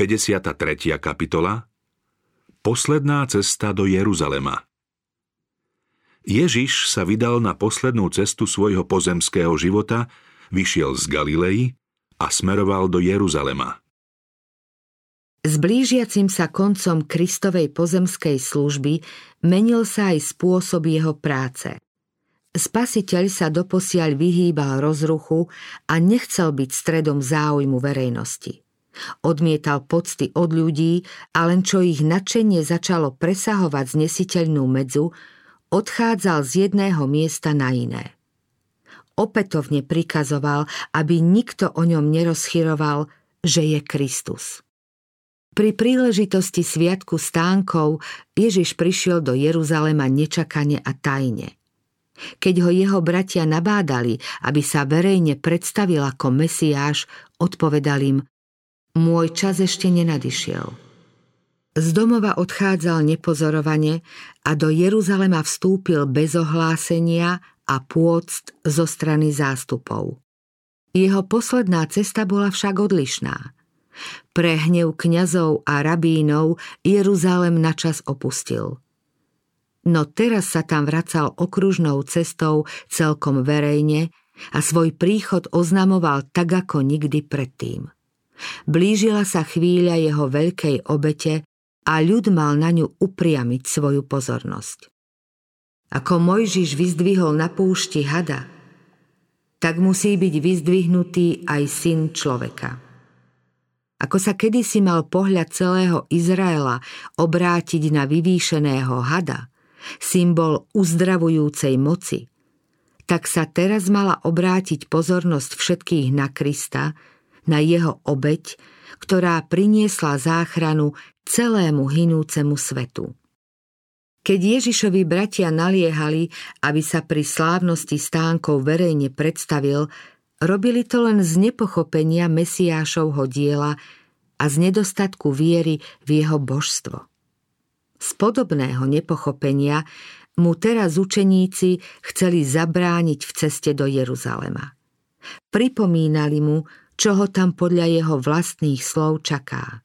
53. kapitola Posledná cesta do Jeruzalema Ježiš sa vydal na poslednú cestu svojho pozemského života, vyšiel z Galilei a smeroval do Jeruzalema. S blížiacim sa koncom Kristovej pozemskej služby menil sa aj spôsob jeho práce. Spasiteľ sa doposiaľ vyhýbal rozruchu a nechcel byť stredom záujmu verejnosti. Odmietal pocty od ľudí a len čo ich nadšenie začalo presahovať znesiteľnú medzu, odchádzal z jedného miesta na iné. Opätovne prikazoval, aby nikto o ňom nerozchyroval, že je Kristus. Pri príležitosti Sviatku stánkov Ježiš prišiel do Jeruzalema nečakane a tajne. Keď ho jeho bratia nabádali, aby sa verejne predstavil ako Mesiáš, odpovedal im – môj čas ešte nenadišiel. Z domova odchádzal nepozorovane a do Jeruzalema vstúpil bez ohlásenia a pôct zo strany zástupov. Jeho posledná cesta bola však odlišná. Pre hnev kňazov a rabínov Jeruzalem načas opustil. No teraz sa tam vracal okružnou cestou celkom verejne a svoj príchod oznamoval tak ako nikdy predtým. Blížila sa chvíľa jeho veľkej obete a ľud mal na ňu upriamiť svoju pozornosť. Ako Mojžiš vyzdvihol na púšti hada, tak musí byť vyzdvihnutý aj syn človeka. Ako sa kedysi mal pohľad celého Izraela obrátiť na vyvýšeného hada, symbol uzdravujúcej moci, tak sa teraz mala obrátiť pozornosť všetkých na Krista, na jeho obeď, ktorá priniesla záchranu celému hinúcemu svetu. Keď Ježišovi bratia naliehali, aby sa pri slávnosti stánkov verejne predstavil, robili to len z nepochopenia Mesiášovho diela a z nedostatku viery v jeho božstvo. Z podobného nepochopenia mu teraz učeníci chceli zabrániť v ceste do Jeruzalema. Pripomínali mu, čo ho tam podľa jeho vlastných slov čaká.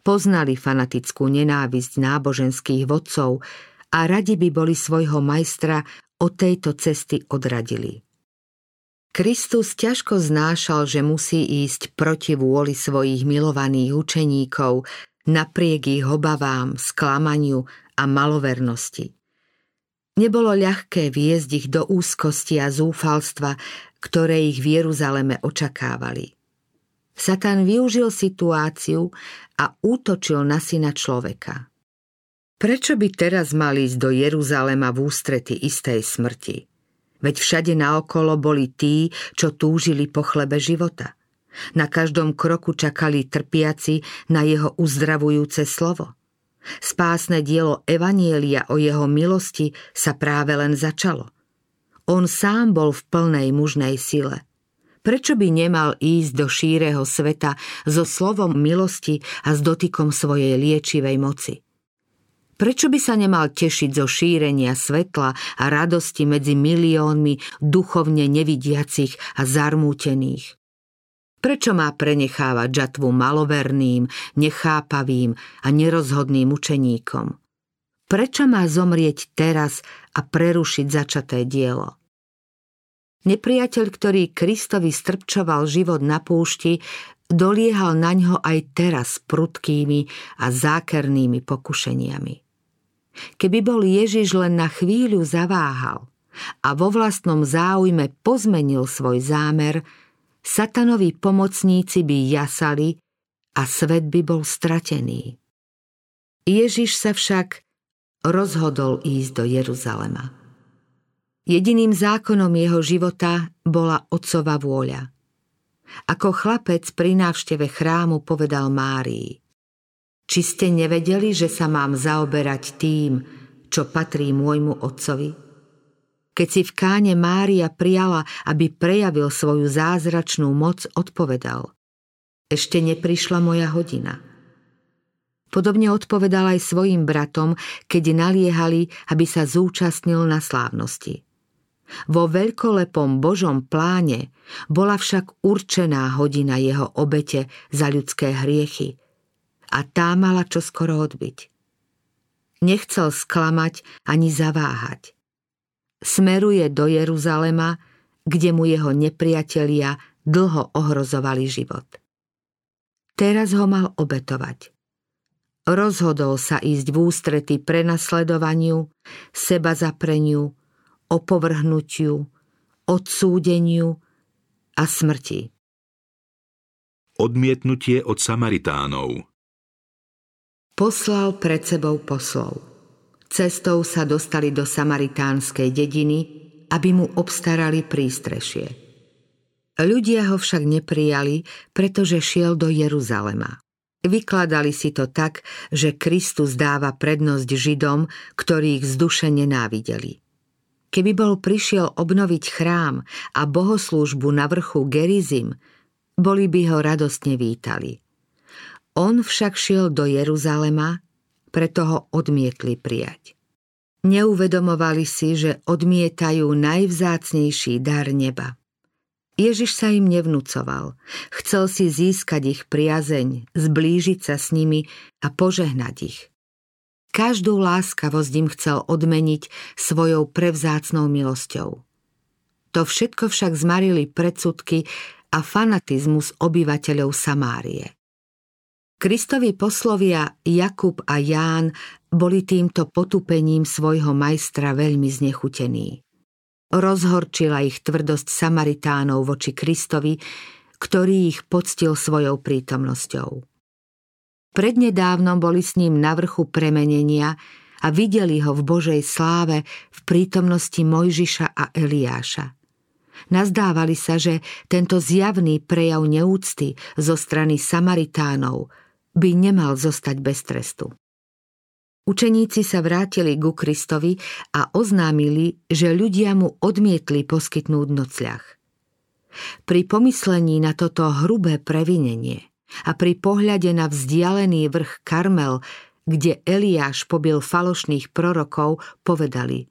Poznali fanatickú nenávisť náboženských vodcov a radi by boli svojho majstra od tejto cesty odradili. Kristus ťažko znášal, že musí ísť proti vôli svojich milovaných učeníkov, napriek ich obavám, sklamaniu a malovernosti. Nebolo ľahké viesť ich do úzkosti a zúfalstva, ktoré ich v Jeruzaleme očakávali. Satan využil situáciu a útočil na syna človeka. Prečo by teraz mal ísť do Jeruzalema v ústrety istej smrti? Veď všade naokolo boli tí, čo túžili po chlebe života. Na každom kroku čakali trpiaci na jeho uzdravujúce slovo. Spásne dielo Evanielia o jeho milosti sa práve len začalo – on sám bol v plnej mužnej sile. Prečo by nemal ísť do šíreho sveta so slovom milosti a s dotykom svojej liečivej moci? Prečo by sa nemal tešiť zo šírenia svetla a radosti medzi miliónmi duchovne nevidiacich a zarmútených? Prečo má prenechávať žatvu maloverným, nechápavým a nerozhodným učeníkom? Prečo má zomrieť teraz a prerušiť začaté dielo? Nepriateľ, ktorý Kristovi strpčoval život na púšti, doliehal na ňo aj teraz prudkými a zákernými pokušeniami. Keby bol Ježiš len na chvíľu zaváhal a vo vlastnom záujme pozmenil svoj zámer, satanovi pomocníci by jasali a svet by bol stratený. Ježiš sa však rozhodol ísť do Jeruzalema. Jediným zákonom jeho života bola otcova vôľa. Ako chlapec pri návšteve chrámu povedal Márii Či ste nevedeli, že sa mám zaoberať tým, čo patrí môjmu otcovi? Keď si v káne Mária prijala, aby prejavil svoju zázračnú moc, odpovedal Ešte neprišla moja hodina – Podobne odpovedal aj svojim bratom, keď naliehali, aby sa zúčastnil na slávnosti. Vo veľkolepom Božom pláne bola však určená hodina jeho obete za ľudské hriechy a tá mala čo skoro odbiť. Nechcel sklamať ani zaváhať. Smeruje do Jeruzalema, kde mu jeho nepriatelia dlho ohrozovali život. Teraz ho mal obetovať. Rozhodol sa ísť v ústrety prenasledovaniu, seba zapreniu, opovrhnutiu, odsúdeniu a smrti. Odmietnutie od Samaritánov Poslal pred sebou poslov. Cestou sa dostali do samaritánskej dediny, aby mu obstarali prístrešie. Ľudia ho však neprijali, pretože šiel do Jeruzalema. Vykladali si to tak, že Kristus dáva prednosť Židom, ktorých z duše nenávideli. Keby bol prišiel obnoviť chrám a bohoslúžbu na vrchu Gerizim, boli by ho radostne vítali. On však šiel do Jeruzalema, preto ho odmietli prijať. Neuvedomovali si, že odmietajú najvzácnejší dar neba – Ježiš sa im nevnúcoval. Chcel si získať ich priazeň, zblížiť sa s nimi a požehnať ich. Každú láskavosť im chcel odmeniť svojou prevzácnou milosťou. To všetko však zmarili predsudky a fanatizmus obyvateľov Samárie. Kristovi poslovia Jakub a Ján boli týmto potupením svojho majstra veľmi znechutení. Rozhorčila ich tvrdosť Samaritánov voči Kristovi, ktorý ich poctil svojou prítomnosťou. Prednedávnom boli s ním na vrchu premenenia a videli ho v Božej sláve v prítomnosti Mojžiša a Eliáša. Nazdávali sa, že tento zjavný prejav neúcty zo strany Samaritánov by nemal zostať bez trestu. Učeníci sa vrátili ku Kristovi a oznámili, že ľudia mu odmietli poskytnúť nocľah. Pri pomyslení na toto hrubé previnenie a pri pohľade na vzdialený vrch Karmel, kde Eliáš pobil falošných prorokov, povedali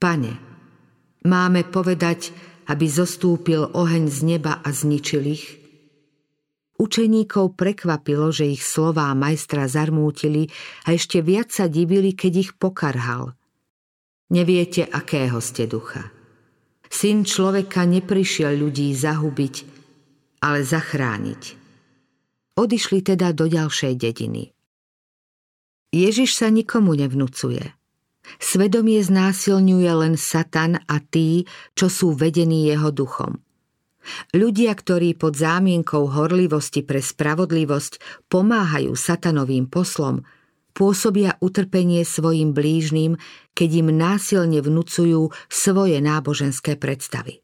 Pane, máme povedať, aby zostúpil oheň z neba a zničil ich – Učeníkov prekvapilo, že ich slová majstra zarmútili a ešte viac sa divili, keď ich pokarhal. Neviete, akého ste ducha. Syn človeka neprišiel ľudí zahubiť, ale zachrániť. Odišli teda do ďalšej dediny. Ježiš sa nikomu nevnúcuje. Svedomie znásilňuje len Satan a tí, čo sú vedení jeho duchom. Ľudia, ktorí pod zámienkou horlivosti pre spravodlivosť pomáhajú satanovým poslom, pôsobia utrpenie svojim blížnym, keď im násilne vnúcujú svoje náboženské predstavy.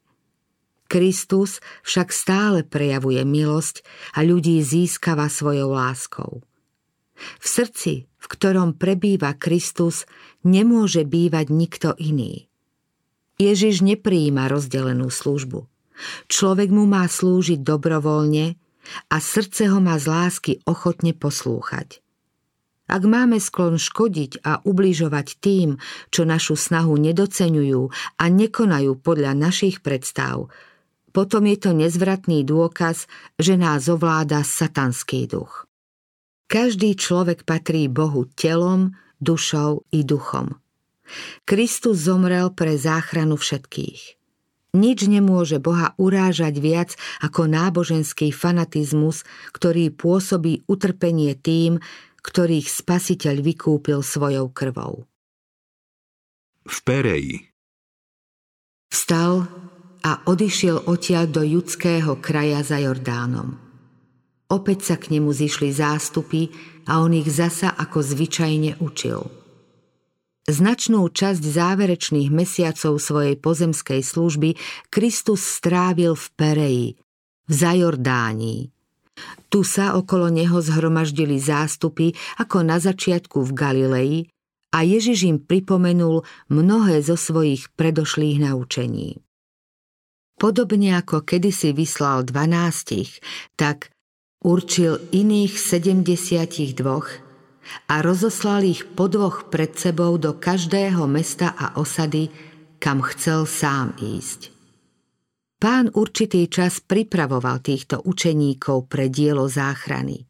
Kristus však stále prejavuje milosť a ľudí získava svojou láskou. V srdci, v ktorom prebýva Kristus, nemôže bývať nikto iný. Ježiš nepríjima rozdelenú službu. Človek mu má slúžiť dobrovoľne a srdce ho má z lásky ochotne poslúchať. Ak máme sklon škodiť a ubližovať tým, čo našu snahu nedocenujú a nekonajú podľa našich predstav, potom je to nezvratný dôkaz, že nás ovláda satanský duch. Každý človek patrí Bohu telom, dušou i duchom. Kristus zomrel pre záchranu všetkých. Nič nemôže Boha urážať viac ako náboženský fanatizmus, ktorý pôsobí utrpenie tým, ktorých spasiteľ vykúpil svojou krvou. V Pereji Vstal a odišiel odtiaľ do judského kraja za Jordánom. Opäť sa k nemu zišli zástupy a on ich zasa ako zvyčajne učil – Značnú časť záverečných mesiacov svojej pozemskej služby Kristus strávil v Pereji, v Zajordánii. Tu sa okolo neho zhromaždili zástupy ako na začiatku v Galilei a Ježiš im pripomenul mnohé zo svojich predošlých naučení. Podobne ako kedysi vyslal dvanástich, tak určil iných sedemdesiatich dvoch a rozoslal ich po dvoch pred sebou do každého mesta a osady, kam chcel sám ísť. Pán určitý čas pripravoval týchto učeníkov pre dielo záchrany.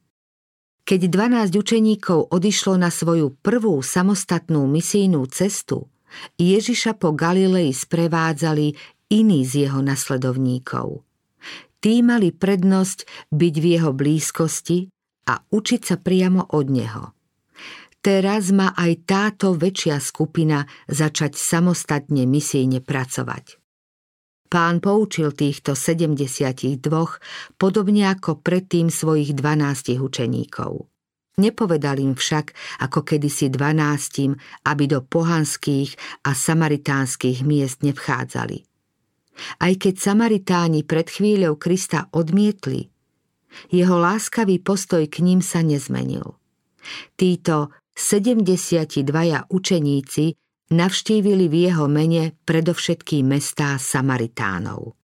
Keď 12 učeníkov odišlo na svoju prvú samostatnú misijnú cestu, Ježiša po Galilei sprevádzali iní z jeho nasledovníkov. Tí mali prednosť byť v jeho blízkosti a učiť sa priamo od neho. Teraz má aj táto väčšia skupina začať samostatne misijne pracovať. Pán poučil týchto 72, podobne ako predtým svojich 12 učeníkov. Nepovedal im však, ako kedysi dvanáctim, aby do pohanských a samaritánskych miest nevchádzali. Aj keď Samaritáni pred chvíľou Krista odmietli, jeho láskavý postoj k ním sa nezmenil. Títo 72 učeníci navštívili v jeho mene predovšetkým mestá Samaritánov.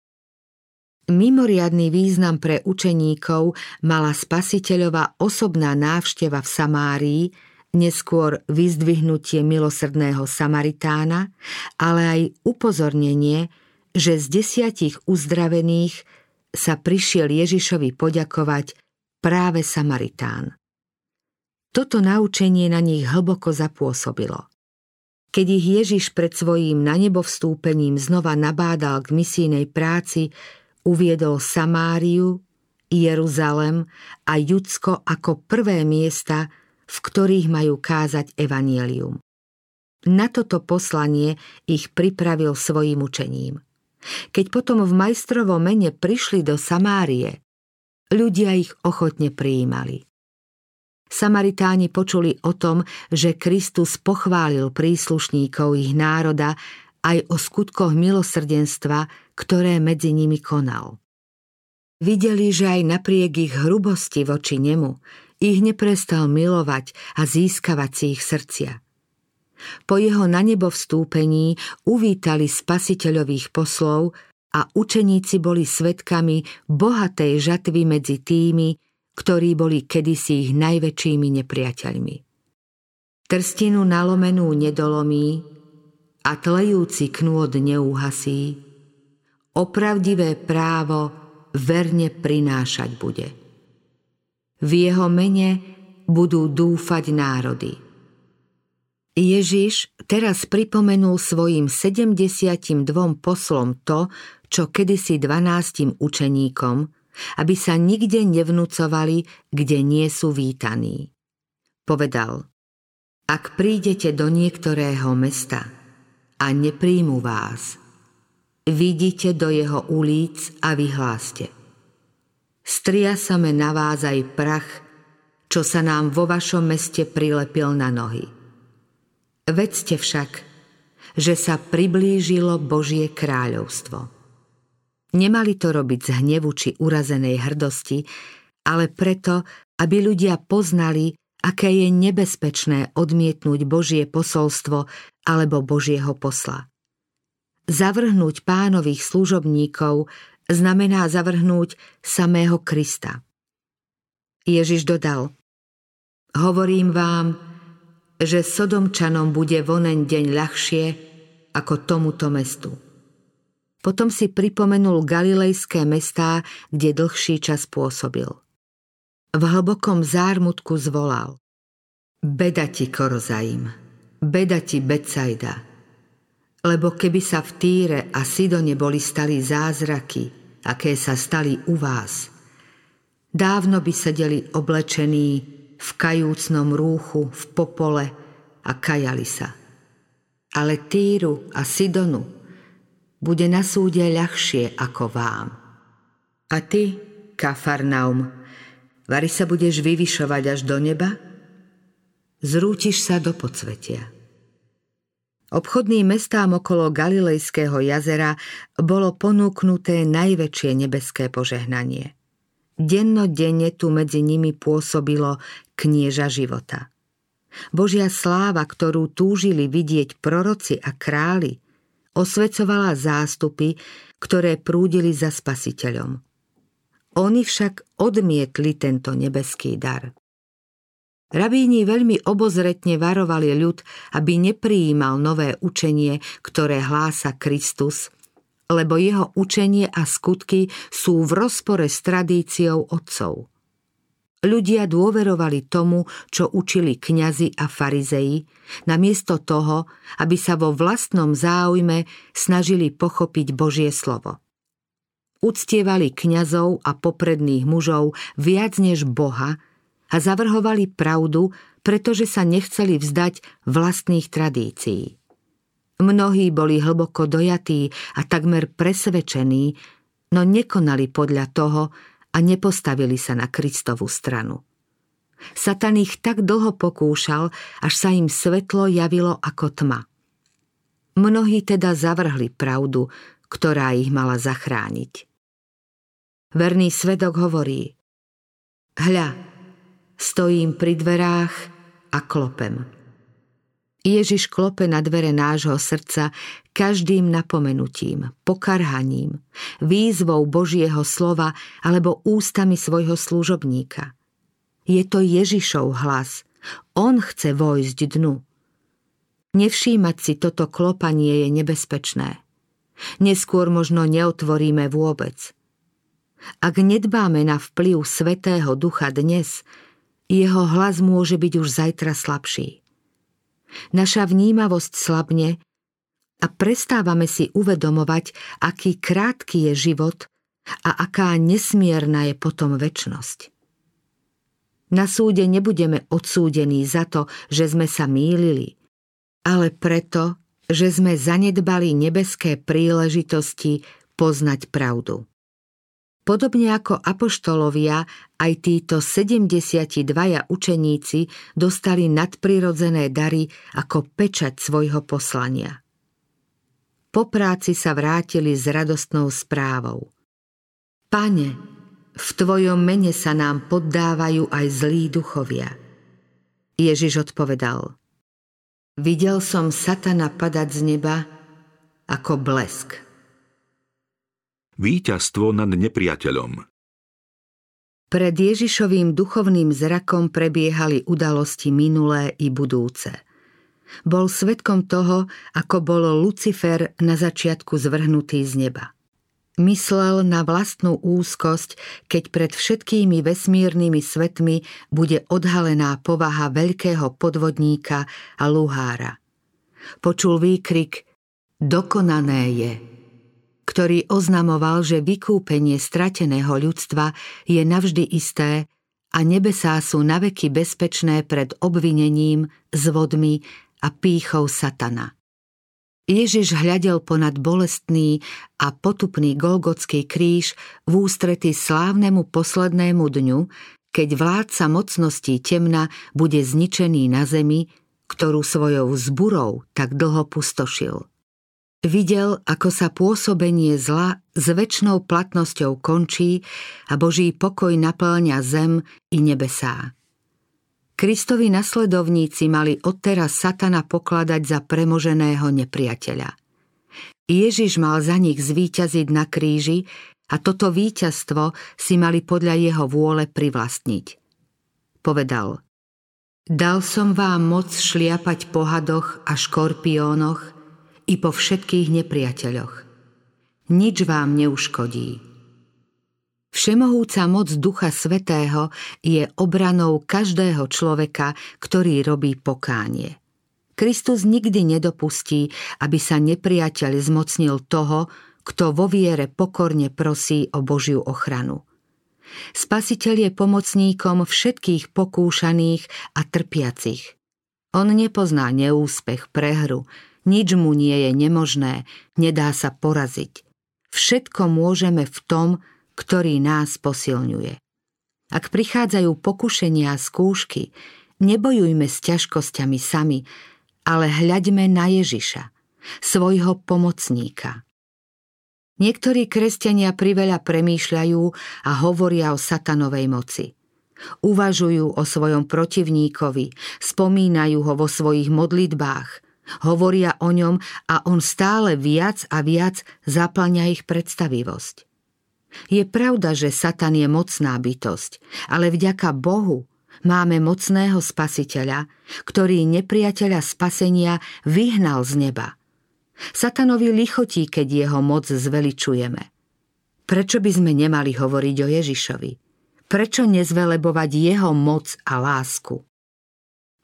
Mimoriadný význam pre učeníkov mala spasiteľová osobná návšteva v Samárii, neskôr vyzdvihnutie milosrdného Samaritána, ale aj upozornenie, že z desiatich uzdravených sa prišiel Ježišovi poďakovať práve Samaritán. Toto naučenie na nich hlboko zapôsobilo. Keď ich Ježiš pred svojím na nebo vstúpením znova nabádal k misijnej práci, uviedol Samáriu, Jeruzalem a Judsko ako prvé miesta, v ktorých majú kázať evanielium. Na toto poslanie ich pripravil svojim učením. Keď potom v majstrovo mene prišli do Samárie, ľudia ich ochotne prijímali. Samaritáni počuli o tom, že Kristus pochválil príslušníkov ich národa aj o skutkoch milosrdenstva, ktoré medzi nimi konal. Videli, že aj napriek ich hrubosti voči nemu, ich neprestal milovať a získavať si ich srdcia. Po jeho na nebo vstúpení uvítali spasiteľových poslov a učeníci boli svetkami bohatej žatvy medzi tými, ktorí boli kedysi ich najväčšími nepriateľmi. Trstinu nalomenú nedolomí a tlejúci knôt neúhasí, opravdivé právo verne prinášať bude. V jeho mene budú dúfať národy. Ježiš teraz pripomenul svojim 72 poslom to, čo kedysi 12 učeníkom – aby sa nikde nevnúcovali, kde nie sú vítaní. Povedal, ak prídete do niektorého mesta a nepríjmu vás, vidíte do jeho ulic a vyhláste. Stria sa me na vás aj prach, čo sa nám vo vašom meste prilepil na nohy. Vedzte však, že sa priblížilo Božie kráľovstvo. Nemali to robiť z hnevu či urazenej hrdosti, ale preto, aby ľudia poznali, aké je nebezpečné odmietnúť Božie posolstvo alebo Božieho posla. Zavrhnúť pánových služobníkov znamená zavrhnúť samého Krista. Ježiš dodal, hovorím vám, že Sodomčanom bude vonen deň ľahšie ako tomuto mestu. Potom si pripomenul galilejské mestá, kde dlhší čas pôsobil. V hlbokom zármutku zvolal. Beda ti, Korozaim, beda ti, Becajda, lebo keby sa v Týre a Sidone boli stali zázraky, aké sa stali u vás, dávno by sedeli oblečení v kajúcnom rúchu, v popole a kajali sa. Ale Týru a Sidonu bude na súde ľahšie ako vám. A ty, Kafarnaum, vari sa budeš vyvyšovať až do neba? Zrútiš sa do podsvetia. Obchodným mestám okolo Galilejského jazera bolo ponúknuté najväčšie nebeské požehnanie. Dennodenne tu medzi nimi pôsobilo knieža života. Božia sláva, ktorú túžili vidieť proroci a králi, osvecovala zástupy, ktoré prúdili za spasiteľom. Oni však odmietli tento nebeský dar. Rabíni veľmi obozretne varovali ľud, aby neprijímal nové učenie, ktoré hlása Kristus, lebo jeho učenie a skutky sú v rozpore s tradíciou otcov. Ľudia dôverovali tomu, čo učili kňazi a farizei, namiesto toho, aby sa vo vlastnom záujme snažili pochopiť Božie slovo. Uctievali kňazov a popredných mužov viac než Boha a zavrhovali pravdu, pretože sa nechceli vzdať vlastných tradícií. Mnohí boli hlboko dojatí a takmer presvedčení, no nekonali podľa toho a nepostavili sa na Kristovú stranu. Satan ich tak dlho pokúšal, až sa im svetlo javilo ako tma. Mnohí teda zavrhli pravdu, ktorá ich mala zachrániť. Verný svedok hovorí Hľa, stojím pri dverách a klopem. Ježiš klope na dvere nášho srdca každým napomenutím, pokarhaním, výzvou Božieho slova alebo ústami svojho služobníka. Je to Ježišov hlas. On chce vojsť dnu. Nevšímať si toto klopanie je nebezpečné. Neskôr možno neotvoríme vôbec. Ak nedbáme na vplyv Svetého Ducha dnes, jeho hlas môže byť už zajtra slabší naša vnímavosť slabne a prestávame si uvedomovať, aký krátky je život a aká nesmierna je potom väčnosť. Na súde nebudeme odsúdení za to, že sme sa mýlili, ale preto, že sme zanedbali nebeské príležitosti poznať pravdu. Podobne ako apoštolovia, aj títo 72 učeníci dostali nadprirodzené dary ako pečať svojho poslania. Po práci sa vrátili s radostnou správou. Pane, v Tvojom mene sa nám poddávajú aj zlí duchovia. Ježiš odpovedal, videl som satana padať z neba ako blesk víťazstvo nad nepriateľom. Pred Ježišovým duchovným zrakom prebiehali udalosti minulé i budúce. Bol svetkom toho, ako bol Lucifer na začiatku zvrhnutý z neba. Myslel na vlastnú úzkosť, keď pred všetkými vesmírnymi svetmi bude odhalená povaha veľkého podvodníka a luhára. Počul výkrik Dokonané je ktorý oznamoval, že vykúpenie strateného ľudstva je navždy isté a nebesá sú naveky bezpečné pred obvinením, zvodmi a pýchou satana. Ježiš hľadel ponad bolestný a potupný Golgotský kríž v ústrety slávnemu poslednému dňu, keď vládca mocností temna bude zničený na zemi, ktorú svojou zburou tak dlho pustošil. Videl, ako sa pôsobenie zla s väčšnou platnosťou končí a Boží pokoj naplňa zem i nebesá. Kristovi nasledovníci mali odteraz satana pokladať za premoženého nepriateľa. Ježiš mal za nich zvíťaziť na kríži a toto víťazstvo si mali podľa jeho vôle privlastniť. Povedal, dal som vám moc šliapať po hadoch a škorpiónoch i po všetkých nepriateľoch. Nič vám neuškodí. Všemohúca moc Ducha Svetého je obranou každého človeka, ktorý robí pokánie. Kristus nikdy nedopustí, aby sa nepriateľ zmocnil toho, kto vo viere pokorne prosí o Božiu ochranu. Spasiteľ je pomocníkom všetkých pokúšaných a trpiacich. On nepozná neúspech, prehru, nič mu nie je nemožné, nedá sa poraziť. Všetko môžeme v tom, ktorý nás posilňuje. Ak prichádzajú pokušenia a skúšky, nebojujme s ťažkosťami sami, ale hľaďme na Ježiša, svojho pomocníka. Niektorí kresťania priveľa premýšľajú a hovoria o satanovej moci. Uvažujú o svojom protivníkovi, spomínajú ho vo svojich modlitbách – Hovoria o ňom a on stále viac a viac zaplňa ich predstavivosť. Je pravda, že Satan je mocná bytosť, ale vďaka Bohu máme mocného spasiteľa, ktorý nepriateľa spasenia vyhnal z neba. Satanovi lichotí, keď jeho moc zveličujeme. Prečo by sme nemali hovoriť o Ježišovi? Prečo nezvelebovať jeho moc a lásku?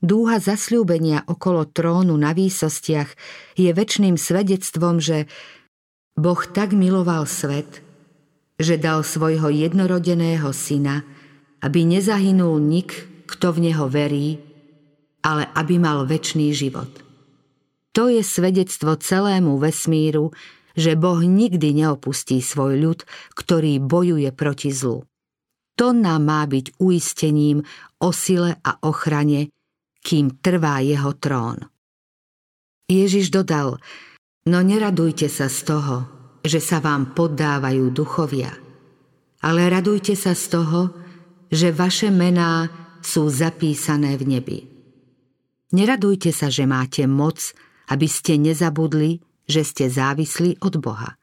Dúha zasľúbenia okolo trónu na výsostiach je väčšným svedectvom, že Boh tak miloval svet, že dal svojho jednorodeného syna, aby nezahynul nik, kto v neho verí, ale aby mal väčší život. To je svedectvo celému vesmíru, že Boh nikdy neopustí svoj ľud, ktorý bojuje proti zlu. To nám má byť uistením o sile a ochrane, kým trvá jeho trón. Ježiš dodal, no neradujte sa z toho, že sa vám poddávajú duchovia, ale radujte sa z toho, že vaše mená sú zapísané v nebi. Neradujte sa, že máte moc, aby ste nezabudli, že ste závislí od Boha.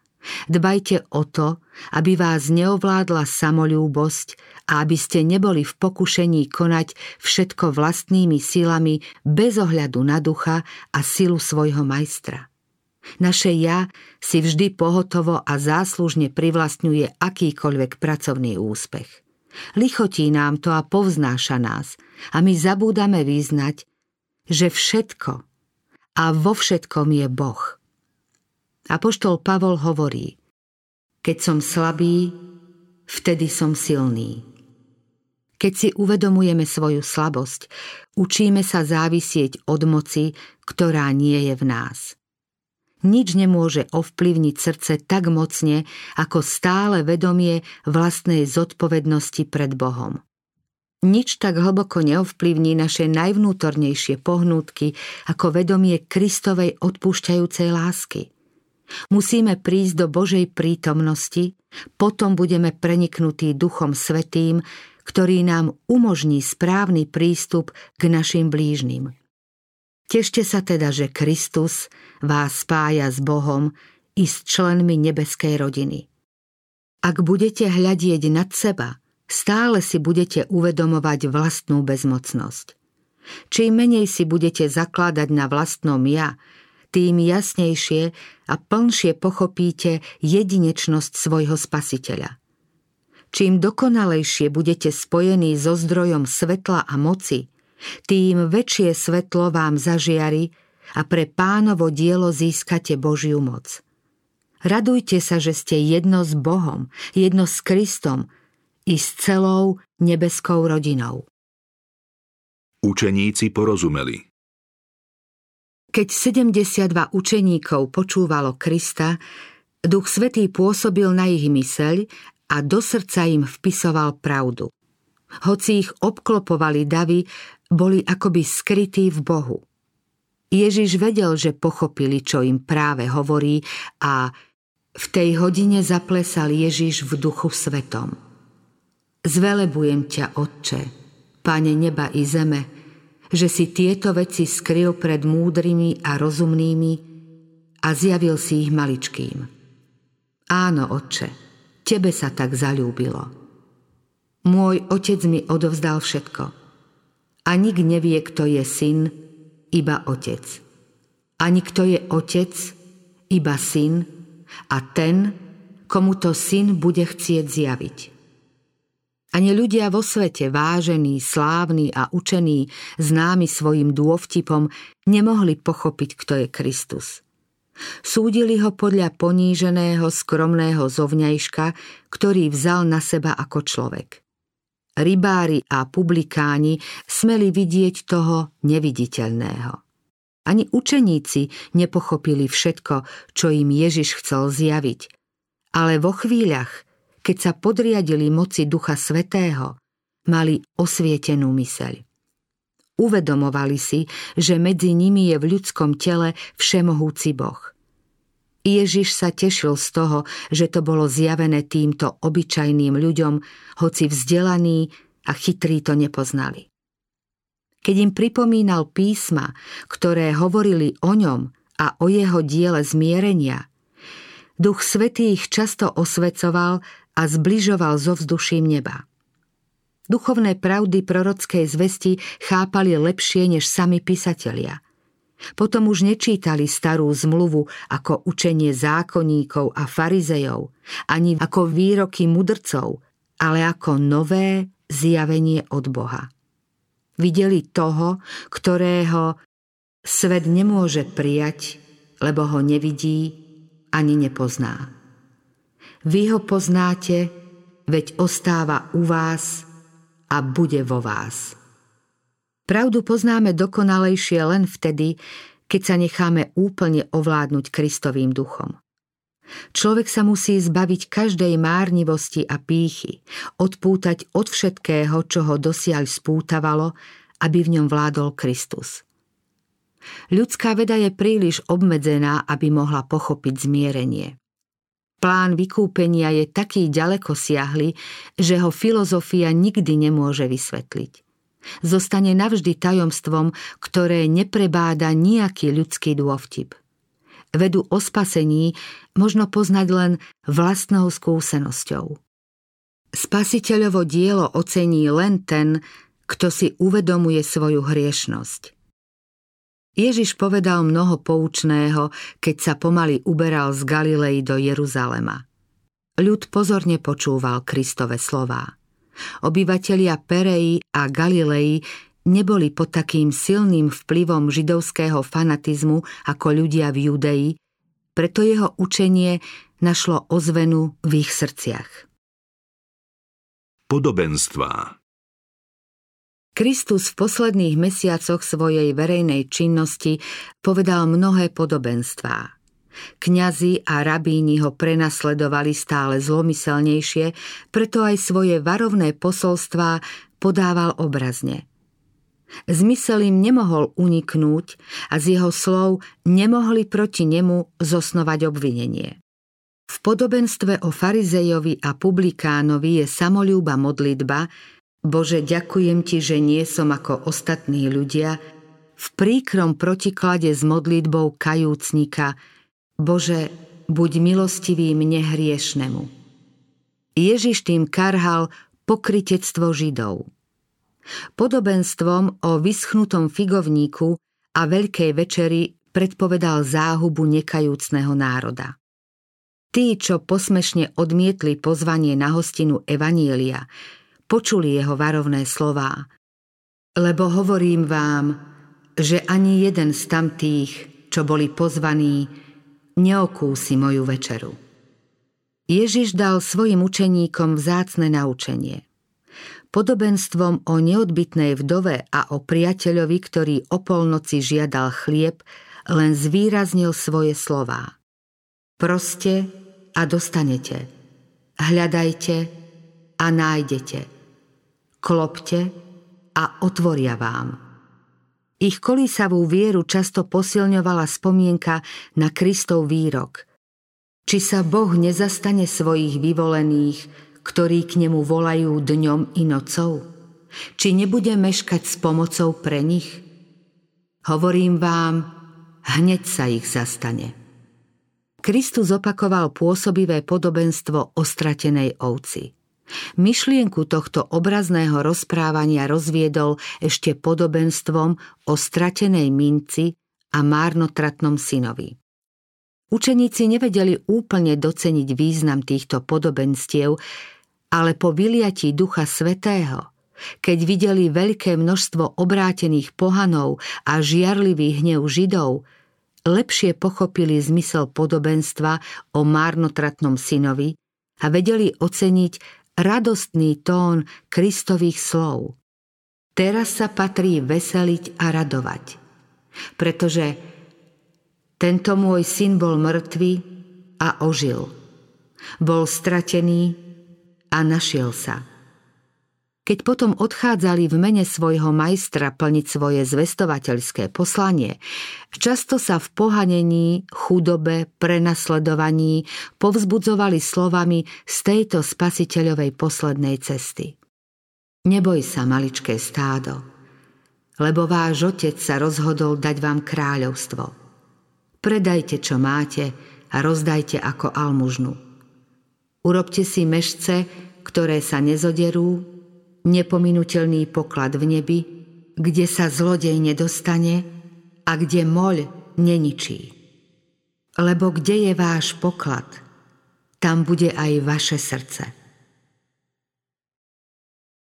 Dbajte o to, aby vás neovládla samolúbosť a aby ste neboli v pokušení konať všetko vlastnými silami bez ohľadu na ducha a silu svojho majstra. Naše ja si vždy pohotovo a záslužne privlastňuje akýkoľvek pracovný úspech. Lichotí nám to a povznáša nás a my zabúdame význať, že všetko a vo všetkom je Boh – Apoštol Pavol hovorí, keď som slabý, vtedy som silný. Keď si uvedomujeme svoju slabosť, učíme sa závisieť od moci, ktorá nie je v nás. Nič nemôže ovplyvniť srdce tak mocne, ako stále vedomie vlastnej zodpovednosti pred Bohom. Nič tak hlboko neovplyvní naše najvnútornejšie pohnútky ako vedomie Kristovej odpúšťajúcej lásky – Musíme prísť do Božej prítomnosti, potom budeme preniknutí Duchom Svetým, ktorý nám umožní správny prístup k našim blížnym. Tešte sa teda, že Kristus vás spája s Bohom i s členmi nebeskej rodiny. Ak budete hľadieť nad seba, stále si budete uvedomovať vlastnú bezmocnosť. Čím menej si budete zakladať na vlastnom ja, tým jasnejšie a plnšie pochopíte jedinečnosť svojho spasiteľa. Čím dokonalejšie budete spojení so zdrojom svetla a moci, tým väčšie svetlo vám zažiari a pre pánovo dielo získate Božiu moc. Radujte sa, že ste jedno s Bohom, jedno s Kristom i s celou nebeskou rodinou. Učeníci porozumeli – keď 72 učeníkov počúvalo Krista, Duch Svetý pôsobil na ich myseľ a do srdca im vpisoval pravdu. Hoci ich obklopovali davy, boli akoby skrytí v Bohu. Ježiš vedel, že pochopili, čo im práve hovorí a v tej hodine zaplesal Ježiš v duchu svetom. Zvelebujem ťa, Otče, Pane neba i zeme, že si tieto veci skryl pred múdrymi a rozumnými a zjavil si ich maličkým. Áno, Otče, tebe sa tak zalúbilo. Môj otec mi odovzdal všetko. A nik nevie, kto je syn, iba otec. Ani kto je otec, iba syn a ten, komu to syn bude chcieť zjaviť. Ani ľudia vo svete, vážení, slávni a učení, známi svojim dôvtipom, nemohli pochopiť, kto je Kristus. Súdili ho podľa poníženého, skromného zovňajška, ktorý vzal na seba ako človek. Rybári a publikáni smeli vidieť toho neviditeľného. Ani učeníci nepochopili všetko, čo im Ježiš chcel zjaviť. Ale vo chvíľach, keď sa podriadili moci Ducha Svetého, mali osvietenú myseľ. Uvedomovali si, že medzi nimi je v ľudskom tele všemohúci Boh. Ježiš sa tešil z toho, že to bolo zjavené týmto obyčajným ľuďom, hoci vzdelaní a chytrí to nepoznali. Keď im pripomínal písma, ktoré hovorili o ňom a o jeho diele zmierenia, Duch Svetý ich často osvecoval a zbližoval so vzduším neba. Duchovné pravdy prorockej zvesti chápali lepšie než sami písatelia. Potom už nečítali starú zmluvu ako učenie zákonníkov a farizejov, ani ako výroky mudrcov, ale ako nové zjavenie od Boha. Videli toho, ktorého svet nemôže prijať, lebo ho nevidí ani nepozná. Vy ho poznáte, veď ostáva u vás a bude vo vás. Pravdu poznáme dokonalejšie len vtedy, keď sa necháme úplne ovládnuť Kristovým duchom. Človek sa musí zbaviť každej márnivosti a pýchy, odpútať od všetkého, čo ho dosiaľ spútavalo, aby v ňom vládol Kristus. Ľudská veda je príliš obmedzená, aby mohla pochopiť zmierenie. Plán vykúpenia je taký ďaleko siahly, že ho filozofia nikdy nemôže vysvetliť. Zostane navždy tajomstvom, ktoré neprebáda nejaký ľudský dôvtip vedu o spasení možno poznať len vlastnou skúsenosťou. Spasiteľovo dielo ocení len ten, kto si uvedomuje svoju hriešnosť. Ježiš povedal mnoho poučného, keď sa pomaly uberal z Galilei do Jeruzalema. Ľud pozorne počúval Kristove slová. Obyvatelia Perei a Galilei neboli pod takým silným vplyvom židovského fanatizmu ako ľudia v Judei, preto jeho učenie našlo ozvenu v ich srdciach. Podobenstvá Kristus v posledných mesiacoch svojej verejnej činnosti povedal mnohé podobenstvá. Kňazi a rabíni ho prenasledovali stále zlomyselnejšie, preto aj svoje varovné posolstvá podával obrazne – Zmysel im nemohol uniknúť a z jeho slov nemohli proti nemu zosnovať obvinenie. V podobenstve o farizejovi a publikánovi je samolúba modlitba Bože, ďakujem ti, že nie som ako ostatní ľudia, v príkrom protiklade s modlitbou kajúcnika Bože, buď milostivý mne hriešnemu. Ježiš tým karhal pokritectvo Židov. Podobenstvom o vyschnutom figovníku a Veľkej večeri predpovedal záhubu nekajúcného národa. Tí, čo posmešne odmietli pozvanie na hostinu Evanília, počuli jeho varovné slová. Lebo hovorím vám, že ani jeden z tamtých, čo boli pozvaní, neokúsi moju večeru. Ježiš dal svojim učeníkom vzácne naučenie – podobenstvom o neodbitnej vdove a o priateľovi, ktorý o polnoci žiadal chlieb, len zvýraznil svoje slová. Proste a dostanete. Hľadajte a nájdete. Klopte a otvoria vám. Ich kolísavú vieru často posilňovala spomienka na Kristov výrok. Či sa Boh nezastane svojich vyvolených, ktorí k nemu volajú dňom i nocou? Či nebude meškať s pomocou pre nich? Hovorím vám, hneď sa ich zastane. Kristus opakoval pôsobivé podobenstvo o stratenej ovci. Myšlienku tohto obrazného rozprávania rozviedol ešte podobenstvom o stratenej minci a márnotratnom synovi. Učeníci nevedeli úplne doceniť význam týchto podobenstiev, ale po vyliatí Ducha Svetého, keď videli veľké množstvo obrátených pohanov a žiarlivý hnev Židov, lepšie pochopili zmysel podobenstva o márnotratnom synovi a vedeli oceniť radostný tón Kristových slov. Teraz sa patrí veseliť a radovať, pretože tento môj syn bol mŕtvý a ožil. Bol stratený a našiel sa. Keď potom odchádzali v mene svojho majstra plniť svoje zvestovateľské poslanie, často sa v pohanení, chudobe, prenasledovaní povzbudzovali slovami z tejto spasiteľovej poslednej cesty. Neboj sa, maličké stádo, lebo váš otec sa rozhodol dať vám kráľovstvo – Predajte, čo máte a rozdajte ako almužnu. Urobte si mešce, ktoré sa nezoderú, nepominutelný poklad v nebi, kde sa zlodej nedostane a kde moľ neničí. Lebo kde je váš poklad, tam bude aj vaše srdce.